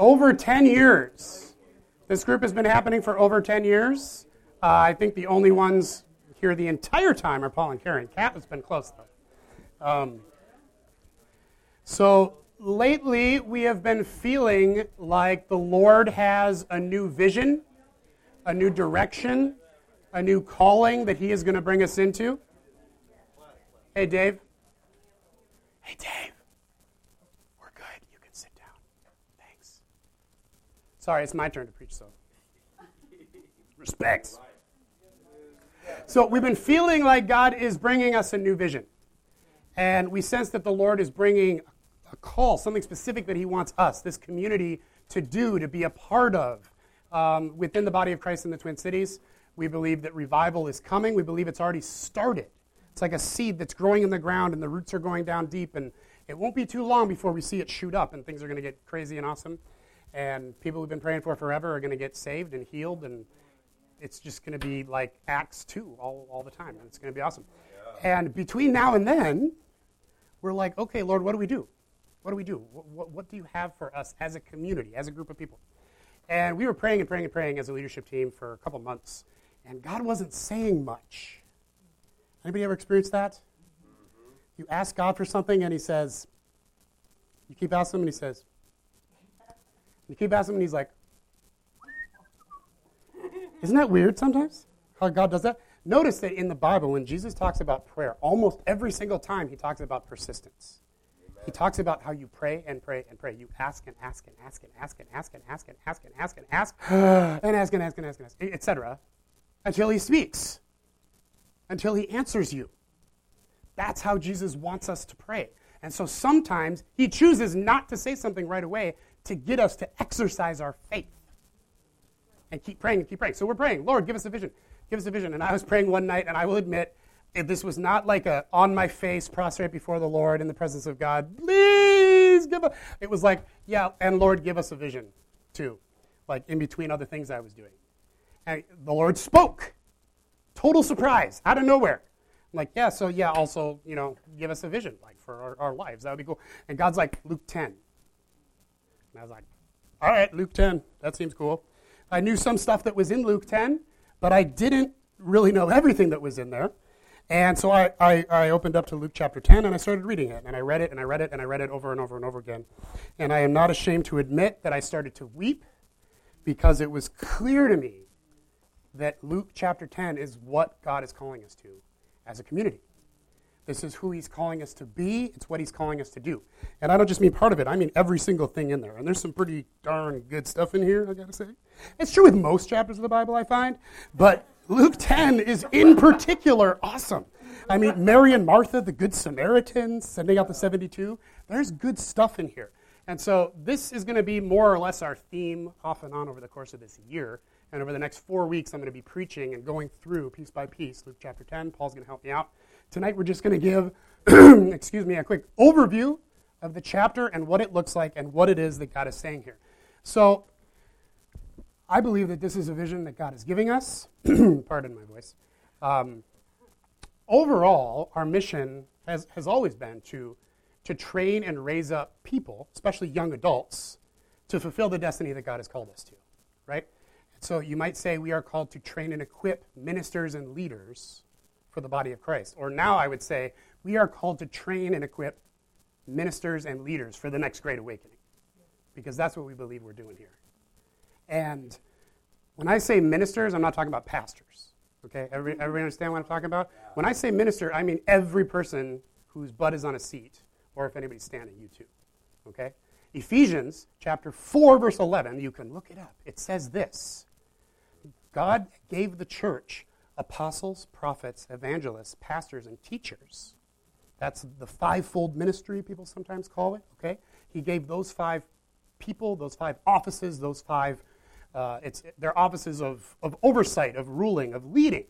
Over 10 years. This group has been happening for over 10 years. Uh, I think the only ones here the entire time are Paul and Karen. Kat has been close, though. Um, so lately, we have been feeling like the Lord has a new vision, a new direction, a new calling that He is going to bring us into. Hey, Dave. Hey, Dave. We're good. You can sit down. Thanks. Sorry, it's my turn to preach, so. Respect. So we've been feeling like God is bringing us a new vision. And we sense that the Lord is bringing a call, something specific that He wants us, this community, to do, to be a part of um, within the body of Christ in the Twin Cities. We believe that revival is coming. We believe it's already started. It's like a seed that's growing in the ground and the roots are going down deep. And it won't be too long before we see it shoot up and things are going to get crazy and awesome. And people we've been praying for forever are going to get saved and healed. And it's just going to be like Acts 2 all, all the time. And it's going to be awesome. Yeah. And between now and then, we're like, okay, Lord, what do we do? What do we do? What, what, what, do you have for us as a community, as a group of people? And we were praying and praying and praying as a leadership team for a couple months, and God wasn't saying much. Anybody ever experienced that? Mm-hmm. You ask God for something, and He says, you keep asking Him, and He says, you keep asking Him, and He's like, isn't that weird sometimes? How God does that? Notice that in the Bible, when Jesus talks about prayer, almost every single time he talks about persistence. He talks about how you pray and pray and pray. You ask and ask and ask and ask and ask and ask and ask and ask and ask and ask and ask and ask and ask, etc., until he speaks, until he answers you. That's how Jesus wants us to pray. And so sometimes he chooses not to say something right away to get us to exercise our faith and keep praying and keep praying. So we're praying, Lord, give us a vision. Give us a vision. And I was praying one night, and I will admit, this was not like a on my face, prostrate before the Lord in the presence of God, please give us. It was like, yeah, and Lord, give us a vision too, like in between other things I was doing. And the Lord spoke. Total surprise, out of nowhere. I'm like, yeah, so yeah, also, you know, give us a vision, like for our, our lives. That would be cool. And God's like, Luke 10. And I was like, all right, Luke 10. That seems cool. I knew some stuff that was in Luke 10, but I didn't really know everything that was in there. And so I, I, I, opened up to Luke chapter 10 and I started reading it. And I read it and I read it and I read it over and over and over again. And I am not ashamed to admit that I started to weep because it was clear to me that Luke chapter 10 is what God is calling us to as a community. This is who he's calling us to be. It's what he's calling us to do. And I don't just mean part of it, I mean every single thing in there. And there's some pretty darn good stuff in here, I gotta say. It's true with most chapters of the Bible, I find. But Luke 10 is in particular awesome. I mean, Mary and Martha, the Good Samaritans, sending out the 72. There's good stuff in here. And so this is going to be more or less our theme off and on over the course of this year. And over the next four weeks, I'm going to be preaching and going through piece by piece Luke chapter 10. Paul's going to help me out. Tonight we're just going to give, excuse me, a quick overview of the chapter and what it looks like and what it is that God is saying here. So I believe that this is a vision that God is giving us. Pardon my voice. Um, overall, our mission has, has always been to, to train and raise up people, especially young adults, to fulfill the destiny that God has called us to, right? So you might say we are called to train and equip ministers and leaders for the body of Christ. Or now I would say we are called to train and equip ministers and leaders for the next great awakening. Because that's what we believe we're doing here. And when I say ministers, I'm not talking about pastors. Okay? Everybody, everybody understand what I'm talking about? When I say minister, I mean every person whose butt is on a seat, or if anybody's standing, you too. Okay? Ephesians chapter 4, verse 11, you can look it up. It says this God gave the church apostles, prophets, evangelists, pastors, and teachers. That's the fivefold ministry, people sometimes call it, okay? He gave those five people, those five offices, those five, uh, it's, they're offices of, of oversight, of ruling, of leading.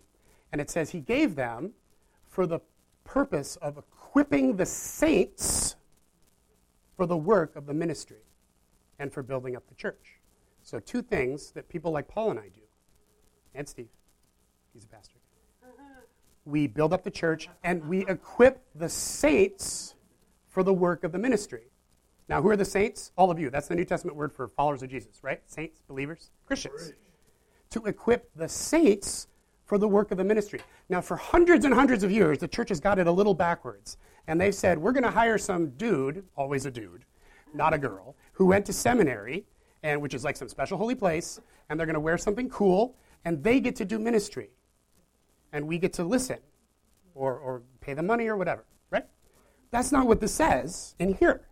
And it says he gave them for the purpose of equipping the saints for the work of the ministry and for building up the church. So, two things that people like Paul and I do, and Steve. He's a pastor. Mm-hmm. We build up the church and we equip the saints for the work of the ministry. Now, who are the saints? All of you. That's the New Testament word for followers of Jesus, right? Saints, believers, Christians. To equip the saints for the work of the ministry. Now, for hundreds and hundreds of years, the church has got it a little backwards. And they've said, we're going to hire some dude, always a dude, not a girl, who went to seminary, and which is like some special holy place, and they're going to wear something cool, and they get to do ministry. And we get to listen or, or pay the money or whatever, right? That's not what this says in here.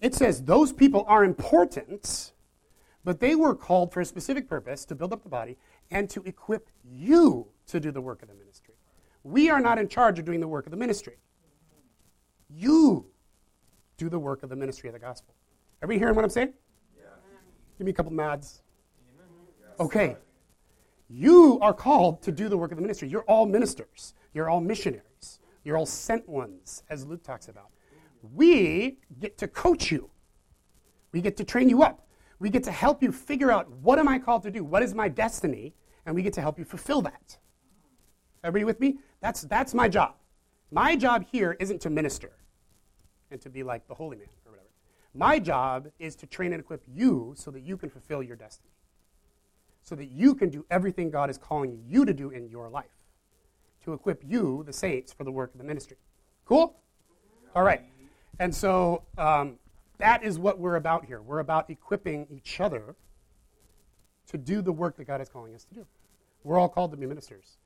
It says those people are important, but they were called for a specific purpose to build up the body and to equip you to do the work of the ministry. We are not in charge of doing the work of the ministry. You do the work of the ministry of the gospel. Everybody hearing what I'm saying? Yeah. Give me a couple nods. Okay. You are called to do the work of the ministry. You're all ministers. You're all missionaries. You're all sent ones, as Luke talks about. We get to coach you. We get to train you up. We get to help you figure out what am I called to do? What is my destiny? And we get to help you fulfill that. Everybody with me? That's, that's my job. My job here isn't to minister and to be like the holy man or whatever. My job is to train and equip you so that you can fulfill your destiny. So that you can do everything God is calling you to do in your life. To equip you, the saints, for the work of the ministry. Cool? All right. And so um, that is what we're about here. We're about equipping each other to do the work that God is calling us to do. We're all called to be ministers.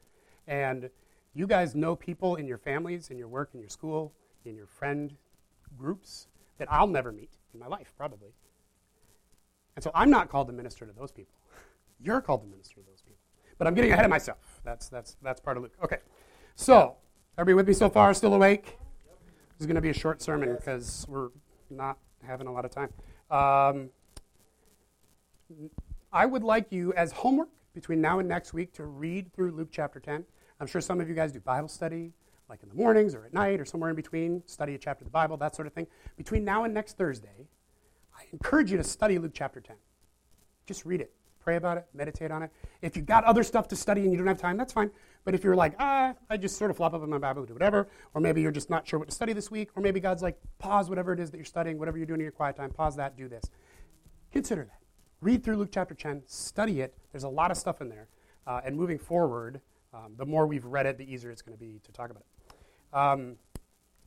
And you guys know people in your families, in your work, in your school, in your friend groups that I'll never meet in my life, probably. And so I'm not called to minister to those people. You're called to minister to those people. But I'm getting ahead of myself. That's, that's, that's part of Luke. Okay. So, everybody with me so far? Still awake? This is going to be a short sermon because we're not having a lot of time. Um, I would like you, as homework between now and next week, to read through Luke chapter 10. I'm sure some of you guys do Bible study, like in the mornings or at night or somewhere in between, study a chapter of the Bible, that sort of thing. Between now and next Thursday, I encourage you to study Luke chapter 10. Just read it. Pray about it, meditate on it. If you've got other stuff to study and you don't have time, that's fine. But if you're like, ah, I just sort of flop up in my Bible, and do whatever, or maybe you're just not sure what to study this week, or maybe God's like, pause whatever it is that you're studying, whatever you're doing in your quiet time, pause that, do this. Consider that. Read through Luke chapter 10, study it. There's a lot of stuff in there. Uh, and moving forward, um, the more we've read it, the easier it's going to be to talk about it. Um,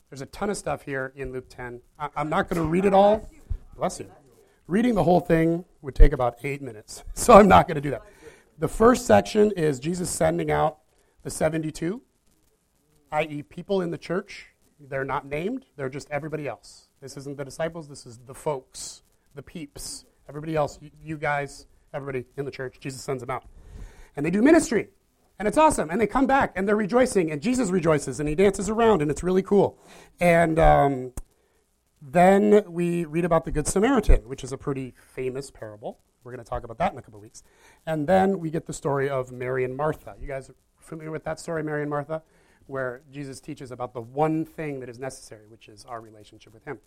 there's a ton of stuff here in Luke 10. I- I'm not going to read it all. Bless you. Reading the whole thing would take about eight minutes, so I'm not going to do that. The first section is Jesus sending out the 72, i.e., people in the church. They're not named, they're just everybody else. This isn't the disciples, this is the folks, the peeps, everybody else, you guys, everybody in the church. Jesus sends them out. And they do ministry. And it's awesome. And they come back and they're rejoicing, and Jesus rejoices and he dances around, and it's really cool. And um, then we read about the Good Samaritan, which is a pretty famous parable. We're going to talk about that in a couple of weeks. And then we get the story of Mary and Martha. You guys are familiar with that story, Mary and Martha, where Jesus teaches about the one thing that is necessary, which is our relationship with Him.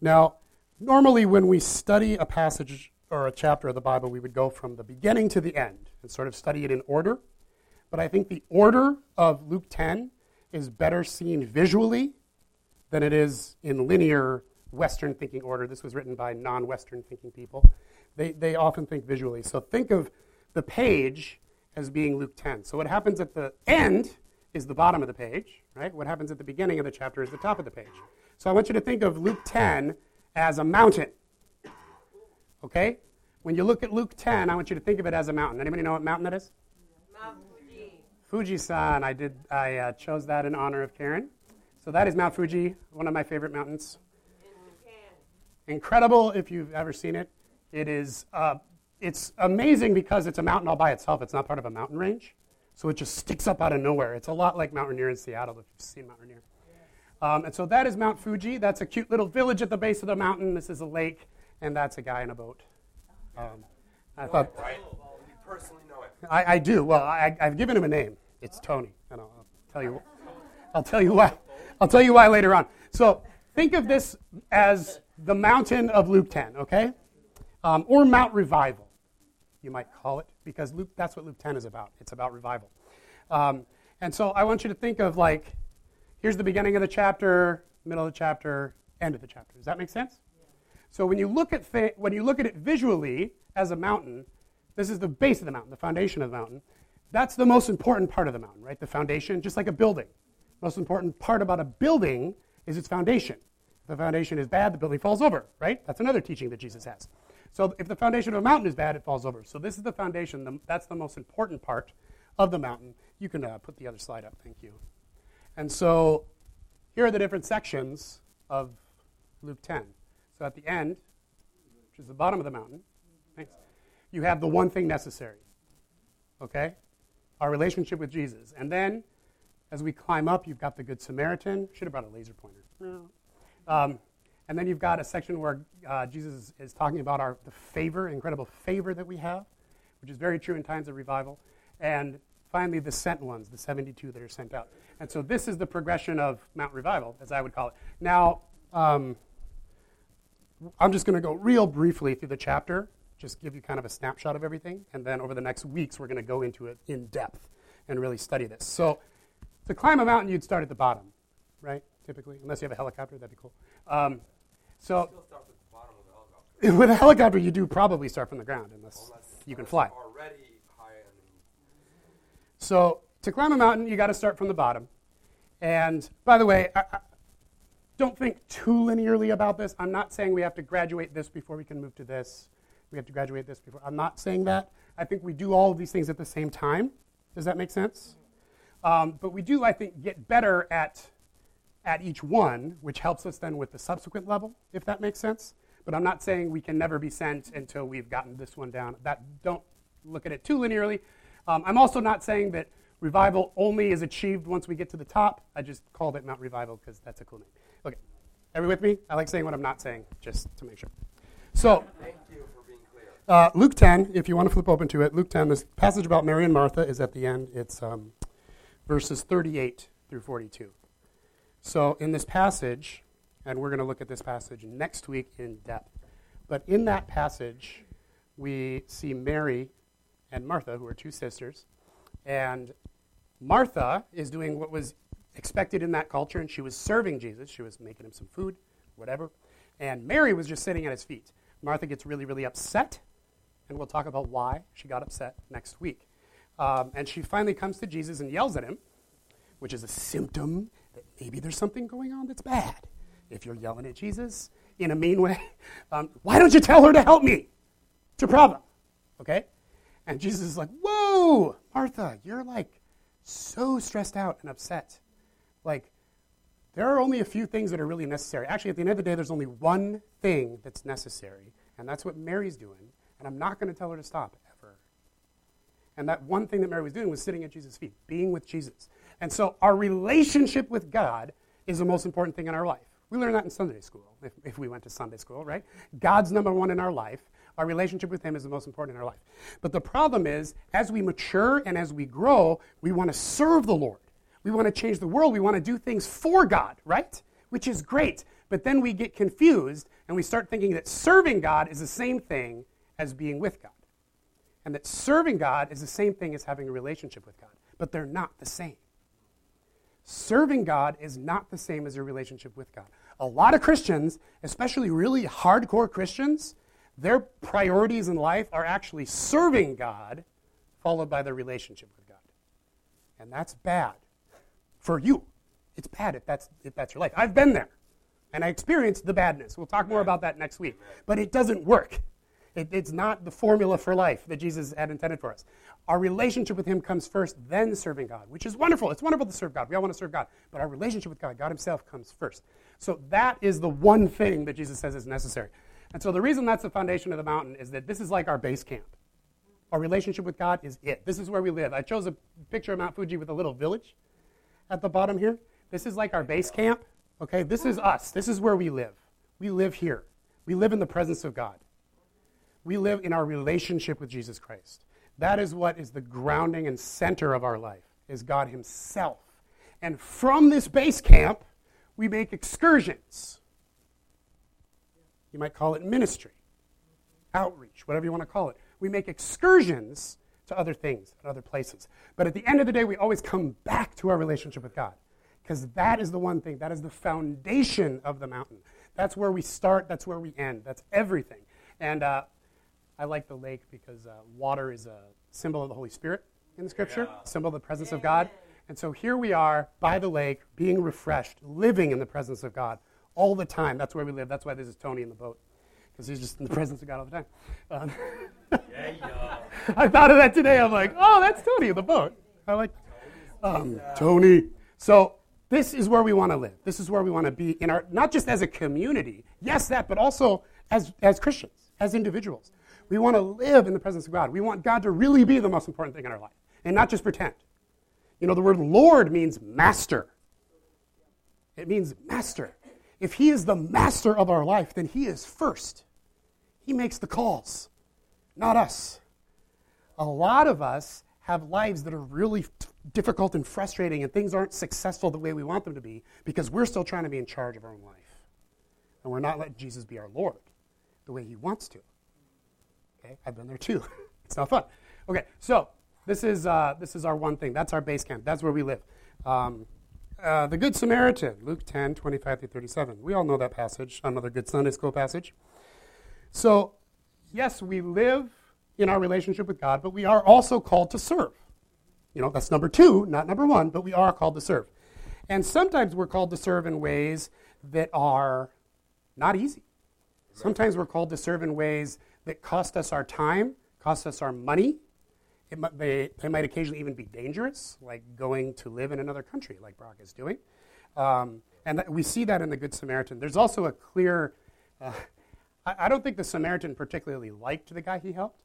Now, normally when we study a passage or a chapter of the Bible, we would go from the beginning to the end and sort of study it in order. But I think the order of Luke 10 is better seen visually than it is in linear Western thinking order. This was written by non Western thinking people. They, they often think visually. So think of the page as being Luke 10. So what happens at the end is the bottom of the page, right? What happens at the beginning of the chapter is the top of the page. So I want you to think of Luke 10 as a mountain. Okay? When you look at Luke 10, I want you to think of it as a mountain. Anybody know what mountain that is? Mount Fuji. Fuji-san. I did. I uh, chose that in honor of Karen. So that is Mount Fuji, one of my favorite mountains. Incredible if you've ever seen it. It is. Uh, it's amazing because it's a mountain all by itself. It's not part of a mountain range, so it just sticks up out of nowhere. It's a lot like Mount Rainier in Seattle if you've seen Mount Rainier. Um, and so that is Mount Fuji. That's a cute little village at the base of the mountain. This is a lake, and that's a guy in a boat. Um, I thought. Right. You personally know it. I, I do. Well, I, have given him a name. It's Tony, and I'll, I'll tell you. I'll tell you why. I'll tell you why later on. So think of this as the mountain of Luke 10, okay? Um, or Mount Revival, you might call it, because Luke, that's what Luke 10 is about. It's about revival. Um, and so I want you to think of like, here's the beginning of the chapter, middle of the chapter, end of the chapter. Does that make sense? So when you look at fa- when you look at it visually as a mountain, this is the base of the mountain, the foundation of the mountain. That's the most important part of the mountain, right? The foundation, just like a building. Most important part about a building is its foundation. If the foundation is bad, the building falls over, right? That's another teaching that Jesus has. So if the foundation of a mountain is bad, it falls over. So this is the foundation. The, that's the most important part of the mountain. You can uh, put the other slide up. Thank you. And so here are the different sections of Luke 10. So at the end, which is the bottom of the mountain, thanks, you have the one thing necessary. Okay? Our relationship with Jesus. And then as we climb up, you've got the Good Samaritan. Should have brought a laser pointer. No. Um, and then you've got a section where uh, Jesus is, is, talking about our the favor, incredible favor that we have, which is very true in times of revival. And finally, the sent ones, the 72 that are sent out. And so this is the progression of Mount Revival, as I would call it. Now, um, I'm just going to go real briefly through the chapter, just give you kind of a snapshot of everything. And then over the next weeks, we're going to go into it in depth and really study this. So to climb a mountain, you'd start at the bottom, right? Typically, unless you have a helicopter, that'd be cool. Um, so with, with a helicopter, you do probably start from the ground, unless, unless you can fly. So to climb a mountain, you got to start from the bottom. And by the way, I, I, don't think too linearly about this. I'm not saying we have to graduate this before we can move to this. We have to graduate this before. I'm not saying that. I think we do all of these things at the same time. Does that make sense? Um, but we do, I think, get better at, at each one, which helps us then with the subsequent level, if that makes sense. But I'm not saying we can never be sent until we've gotten this one down. That don't look at it too linearly. Um, I'm also not saying that revival only is achieved once we get to the top. I just called it Mount Revival because that's a cool name. Okay, are with me? I like saying what I'm not saying, just to make sure. So, thank you for being uh, Luke 10, if you want to flip open to it, Luke 10, this passage about Mary and Martha is at the end. It's um, verses 38 through 42. So, in this passage, and we're going to look at this passage next week in depth, but in that passage, we see Mary and Martha, who are two sisters, and Martha is doing what was expected in that culture, and she was serving Jesus. She was making him some food, whatever. And Mary was just sitting at his feet. Martha gets really, really upset, and we'll talk about why she got upset next week. Um, and she finally comes to Jesus and yells at him, which is a symptom that maybe there's something going on that's bad. If you're yelling at Jesus in a mean way, um, why don't you tell her to help me? It's a problem. Okay? And Jesus is like, Whoa, Martha, you're like so stressed out and upset. Like, there are only a few things that are really necessary. Actually, at the end of the day, there's only one thing that's necessary, and that's what Mary's doing. And I'm not going to tell her to stop. And that one thing that Mary was doing was sitting at Jesus' feet, being with Jesus. And so our relationship with God is the most important thing in our life. We learn that in Sunday school, if, if we went to Sunday school, right? God's number one in our life. Our relationship with Him is the most important in our life. But the problem is, as we mature and as we grow, we want to serve the Lord. We want to change the world. We want to do things for God, right? Which is great. But then we get confused and we start thinking that serving God is the same thing as being with God. And that serving God is the same thing as having a relationship with God. But they're not the same. Serving God is not the same as your relationship with God. A lot of Christians, especially really hardcore Christians, their priorities in life are actually serving God, followed by their relationship with God. And that's bad for you. It's bad if that's, if that's your life. I've been there, and I experienced the badness. We'll talk more about that next week. But it doesn't work. It, it's not the formula for life that Jesus had intended for us. Our relationship with Him comes first, then serving God, which is wonderful. It's wonderful to serve God. We all want to serve God. But our relationship with God, God Himself, comes first. So that is the one thing that Jesus says is necessary. And so the reason that's the foundation of the mountain is that this is like our base camp. Our relationship with God is it. This is where we live. I chose a picture of Mount Fuji with a little village at the bottom here. This is like our base camp. Okay, this is us. This is where we live. We live here. We live in the presence of God. We live in our relationship with Jesus Christ. That is what is the grounding and center of our life, is God Himself. And from this base camp, we make excursions. You might call it ministry, outreach, whatever you want to call it. We make excursions to other things other places. But at the end of the day, we always come back to our relationship with God because that is the one thing, that is the foundation of the mountain. That's where we start. That's where we end. That's everything. And uh, I like the lake because uh, water is a symbol of the Holy Spirit in the Scripture, yeah. symbol of the presence of God. And so here we are by the lake, being refreshed, living in the presence of God all the time. That's where we live. That's why this is Tony in the boat because he's just in the presence of God all the time. Um, yeah, yeah. I thought of that today. I'm like, oh, that's Tony in the boat. I like um, Tony. So this is where we want to live. This is where we want to be in our not just as a community, yes, that, but also as as Christians, as individuals. We want to live in the presence of God. We want God to really be the most important thing in our life, and not just pretend. You know, the word Lord means master. It means master. If He is the master of our life, then He is first. He makes the calls, not us. A lot of us have lives that are really difficult and frustrating, and things aren't successful the way we want them to be because we're still trying to be in charge of our own life. And we're not letting Jesus be our Lord the way He wants to. Okay, I've been there too. it's not fun. Okay, so this is, uh, this is our one thing. That's our base camp. That's where we live. Um, uh, the Good Samaritan, Luke 10, 25 through 37. We all know that passage, another good Sunday school passage. So, yes, we live in our relationship with God, but we are also called to serve. You know, that's number two, not number one, but we are called to serve. And sometimes we're called to serve in ways that are not easy. Sometimes we're called to serve in ways that cost us our time, cost us our money. Might, they, they, might occasionally even be dangerous, like going to live in another country, like Brock is doing. Um, and we see that in the Good Samaritan. There's also a clear, uh, I, I don't think the Samaritan particularly liked the guy he helped.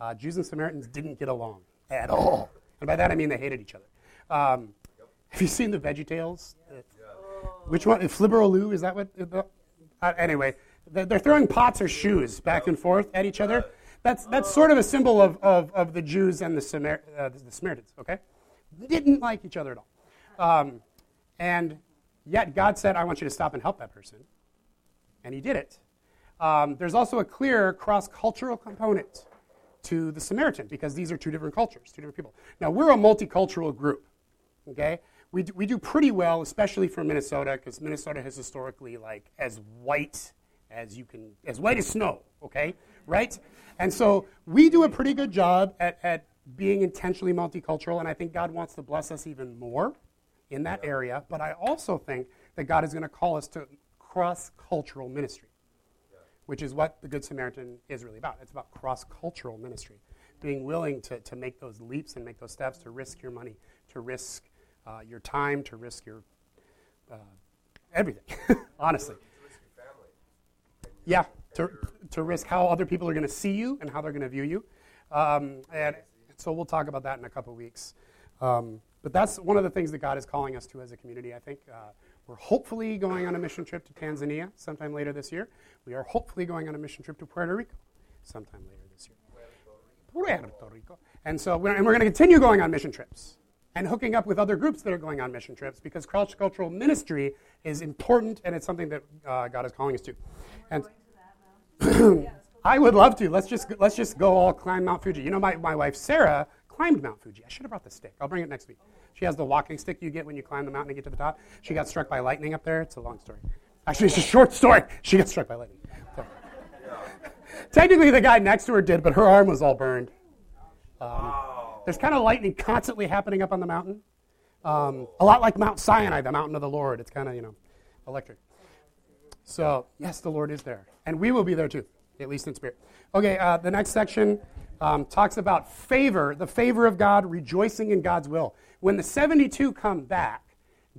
Uh, Jews and Samaritans didn't get along at all. And by that I mean they hated each other. Um, have you seen the Veggie Tales? Uh, which one? Flibber-o-loo? Is that what? Uh, anyway, they're throwing pots or shoes back and forth at each other. That's, that's sort of a symbol of, of, of the Jews and the, Samar- uh, the Samaritans, okay? Didn't like each other at all. Um, and yet God said, I want you to stop and help that person and he did it. Um, there's also a clear cross cultural component to the Samaritan because these are two different cultures, two different people. Now, we're a multicultural group, okay? We do, we do pretty well, especially for Minnesota, because Minnesota has historically, like, as white as you can, as white as snow, okay? Right? And so we do a pretty good job at, at being intentionally multicultural, and I think God wants to bless us even more in that area. But I also think that God is going to call us to cross cultural ministry, which is what the Good Samaritan is really about. It's about cross cultural ministry, being willing to, to make those leaps and make those steps, to risk your money, to risk uh, your time, to risk your uh, everything, honestly. Yeah, to, to risk how other people are going to see you and how they're going to view you. Um, and so we'll talk about that in a couple weeks. Um, but that's one of the things that God is calling us to as a community, I think. Uh, we're hopefully going on a mission trip to Tanzania sometime later this year. We are hopefully going on a mission trip to Puerto Rico sometime later this year. Puerto Rico. And so we're, and we're going to continue going on mission trips and hooking up with other groups that are going on mission trips because cross cultural ministry is important and it's something that uh, God is calling us to. And I would love to. Let's just let's just go all climb Mount Fuji. You know, my, my wife Sarah climbed Mount Fuji. I should have brought the stick. I'll bring it next week. She has the walking stick you get when you climb the mountain and get to the top. She got struck by lightning up there. It's a long story. Actually, it's a short story. She got struck by lightning. So. Technically, the guy next to her did, but her arm was all burned. Um, there's kind of lightning constantly happening up on the mountain. Um, a lot like Mount Sinai, the mountain of the Lord. It's kind of, you know, electric. So, yes, the Lord is there. And we will be there too, at least in spirit. Okay, uh, the next section um, talks about favor, the favor of God, rejoicing in God's will. When the 72 come back,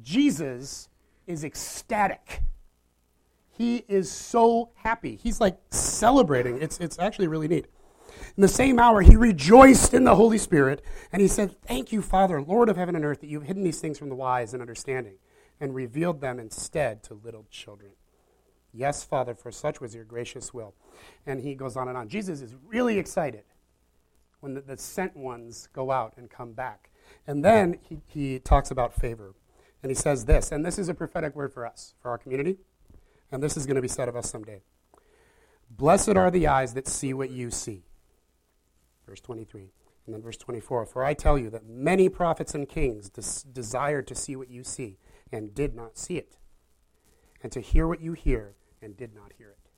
Jesus is ecstatic. He is so happy. He's like celebrating. It's, it's actually really neat. In the same hour, he rejoiced in the Holy Spirit, and he said, Thank you, Father, Lord of heaven and earth, that you've hidden these things from the wise and understanding, and revealed them instead to little children. Yes, Father, for such was your gracious will. And he goes on and on. Jesus is really excited when the, the sent ones go out and come back. And then he, he talks about favor. And he says this, and this is a prophetic word for us, for our community, and this is going to be said of us someday. Blessed are the eyes that see what you see. Verse 23. And then verse 24. For I tell you that many prophets and kings des- desired to see what you see and did not see it, and to hear what you hear and did not hear it.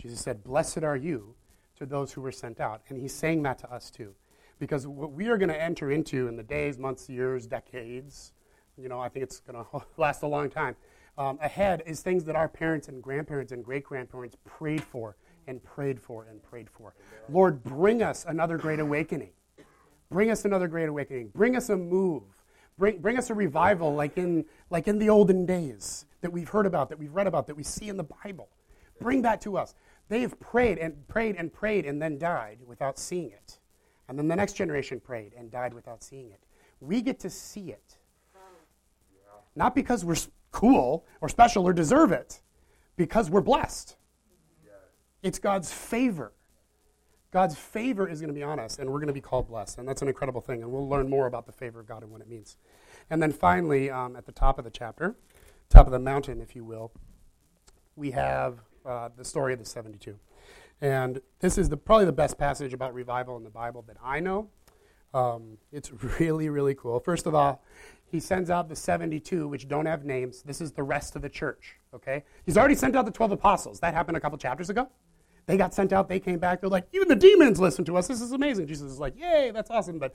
Jesus said, Blessed are you to those who were sent out. And he's saying that to us too. Because what we are going to enter into in the days, months, years, decades, you know, I think it's going to last a long time, um, ahead is things that our parents and grandparents and great grandparents prayed for and prayed for and prayed for. Lord, bring us another great awakening. Bring us another great awakening. Bring us a move. Bring, bring us a revival like in, like in the olden days that we've heard about, that we've read about, that we see in the Bible. Bring that to us. They have prayed and prayed and prayed and then died without seeing it. And then the next generation prayed and died without seeing it. We get to see it. Not because we're cool or special or deserve it, because we're blessed. It's God's favor. God's favor is going to be on us, and we're going to be called blessed. And that's an incredible thing. And we'll learn more about the favor of God and what it means. And then finally, um, at the top of the chapter, top of the mountain, if you will, we have uh, the story of the 72. And this is the, probably the best passage about revival in the Bible that I know. Um, it's really, really cool. First of all, he sends out the 72, which don't have names. This is the rest of the church, okay? He's already sent out the 12 apostles. That happened a couple chapters ago. They got sent out, they came back, they're like, even the demons listen to us. This is amazing. Jesus is like, yay, that's awesome. But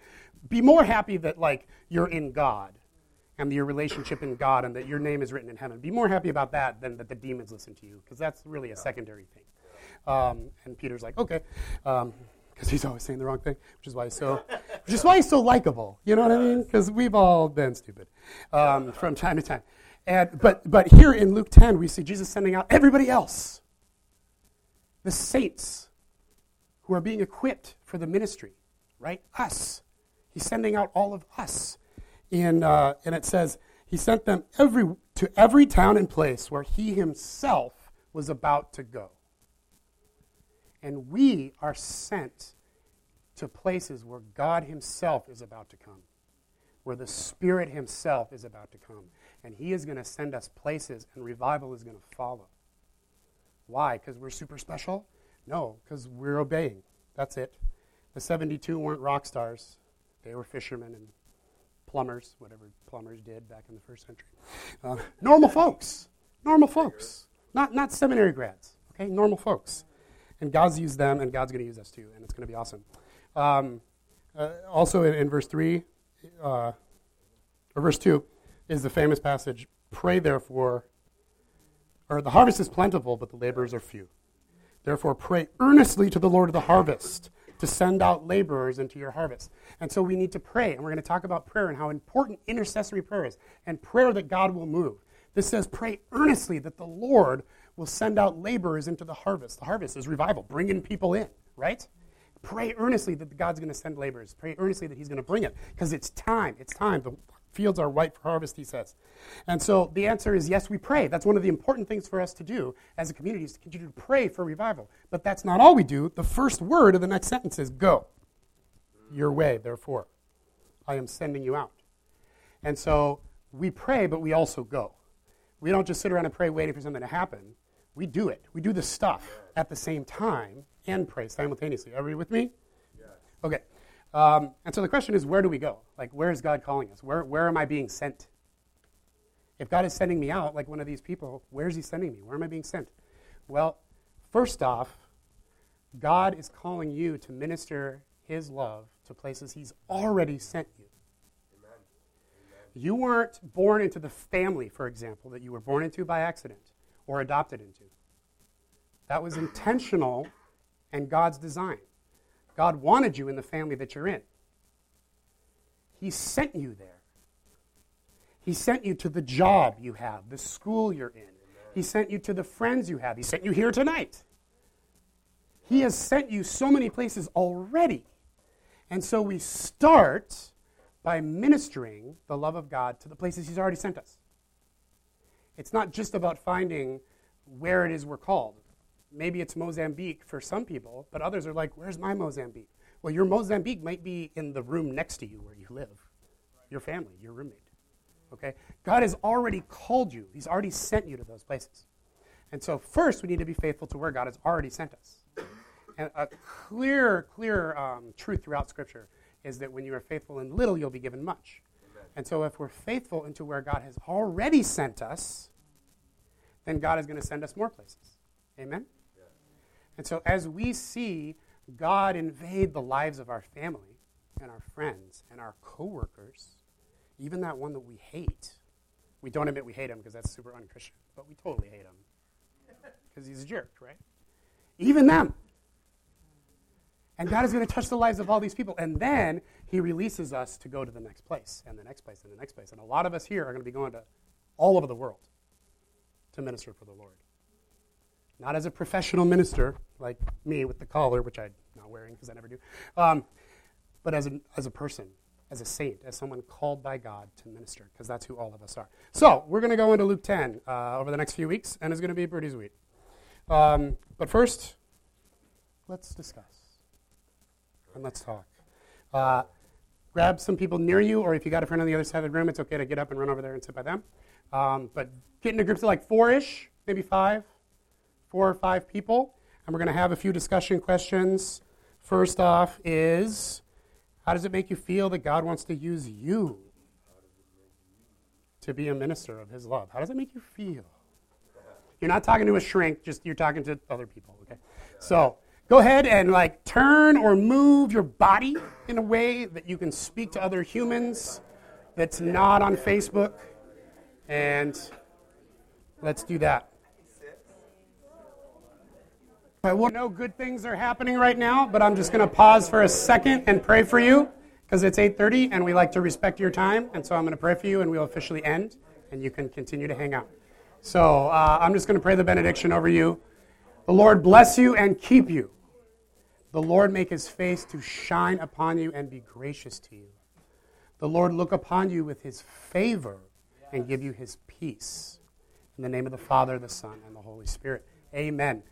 be more happy that, like, you're in God and your relationship in God and that your name is written in heaven. Be more happy about that than that the demons listen to you, because that's really a secondary thing. Um, and Peter's like, okay, because um, he's always saying the wrong thing, which is why he's so, which is why he's so likable. You know what I mean? Because we've all been stupid um, from time to time. And but but here in Luke 10, we see Jesus sending out everybody else the saints who are being equipped for the ministry, right? Us. He's sending out all of us. In, uh, and it says, He sent them every, to every town and place where He Himself was about to go. And we are sent to places where God Himself is about to come, where the Spirit Himself is about to come. And He is going to send us places, and revival is going to follow. Why? Because we're super special? No, because we're obeying. That's it. The 72 weren't rock stars, they were fishermen and plumbers, whatever plumbers did back in the first century. Uh, normal folks. Normal folks. Not, not seminary grads, okay? Normal folks. And God's used them, and God's going to use us too, and it's going to be awesome. Um, uh, also, in, in, verse 3, uh, or verse 2, is the famous passage Pray therefore or the harvest is plentiful, but the laborers are few. Therefore, pray earnestly to the Lord of the harvest to send out laborers into your harvest. And so we need to pray, and we're going to talk about prayer and how important intercessory prayer is, and prayer that God will move. This says, pray earnestly that the Lord will send out laborers into the harvest. The harvest is revival, bringing people in, right? Pray earnestly that God's going to send laborers. Pray earnestly that He's going to bring it, because it's time. It's time. The Fields are ripe for harvest, he says. And so the answer is yes, we pray. That's one of the important things for us to do as a community is to continue to pray for revival. But that's not all we do. The first word of the next sentence is go. Your way, therefore. I am sending you out. And so we pray, but we also go. We don't just sit around and pray waiting for something to happen. We do it. We do the stuff at the same time and pray simultaneously. Everybody with me? Okay. Um, and so the question is, where do we go? Like, where is God calling us? Where, where am I being sent? If God is sending me out, like one of these people, where is He sending me? Where am I being sent? Well, first off, God is calling you to minister His love to places He's already sent you. Amen. You weren't born into the family, for example, that you were born into by accident or adopted into. That was intentional and God's design. God wanted you in the family that you're in. He sent you there. He sent you to the job you have, the school you're in. He sent you to the friends you have. He sent you here tonight. He has sent you so many places already. And so we start by ministering the love of God to the places He's already sent us. It's not just about finding where it is we're called maybe it's Mozambique for some people, but others are like, where's my Mozambique? Well, your Mozambique might be in the room next to you where you live, your family, your roommate. Okay? God has already called you, He's already sent you to those places. And so, first, we need to be faithful to where God has already sent us. And a clear, clear um, truth throughout Scripture is that when you are faithful in little, you'll be given much. And so, if we're faithful into where God has already sent us, then God is going to send us more places. Amen? And so as we see God invade the lives of our family and our friends and our coworkers, even that one that we hate, we don't admit we hate him because that's super unchristian, but we totally hate him because he's a jerk, right? Even them. And God is going to touch the lives of all these people. And then he releases us to go to the next place, and the next place, and the next place. And a lot of us here are going to be going to all over the world to minister for the Lord. Not as a professional minister like me with the collar, which I'm not wearing because I never do, um, but as a, as a person, as a saint, as someone called by God to minister, because that's who all of us are. So we're going to go into Luke 10 uh, over the next few weeks, and it's going to be pretty sweet. Um, but first, let's discuss and let's talk. Uh, grab some people near you, or if you got a friend on the other side of the room, it's okay to get up and run over there and sit by them. Um, but get into groups of like four ish, maybe five, four or five people, and we're going to have a few discussion questions. First off, is how does it make you feel that God wants to use you to be a minister of His love? How does it make you feel? You're not talking to a shrink, just you're talking to other people, okay? So go ahead and like turn or move your body in a way that you can speak to other humans that's not on Facebook. And let's do that. I know good things are happening right now, but I'm just going to pause for a second and pray for you because it's 8:30 and we like to respect your time, and so I'm going to pray for you and we'll officially end, and you can continue to hang out. So uh, I'm just going to pray the benediction over you. The Lord bless you and keep you. The Lord make his face to shine upon you and be gracious to you. The Lord look upon you with his favor and give you his peace. In the name of the Father, the Son, and the Holy Spirit. Amen.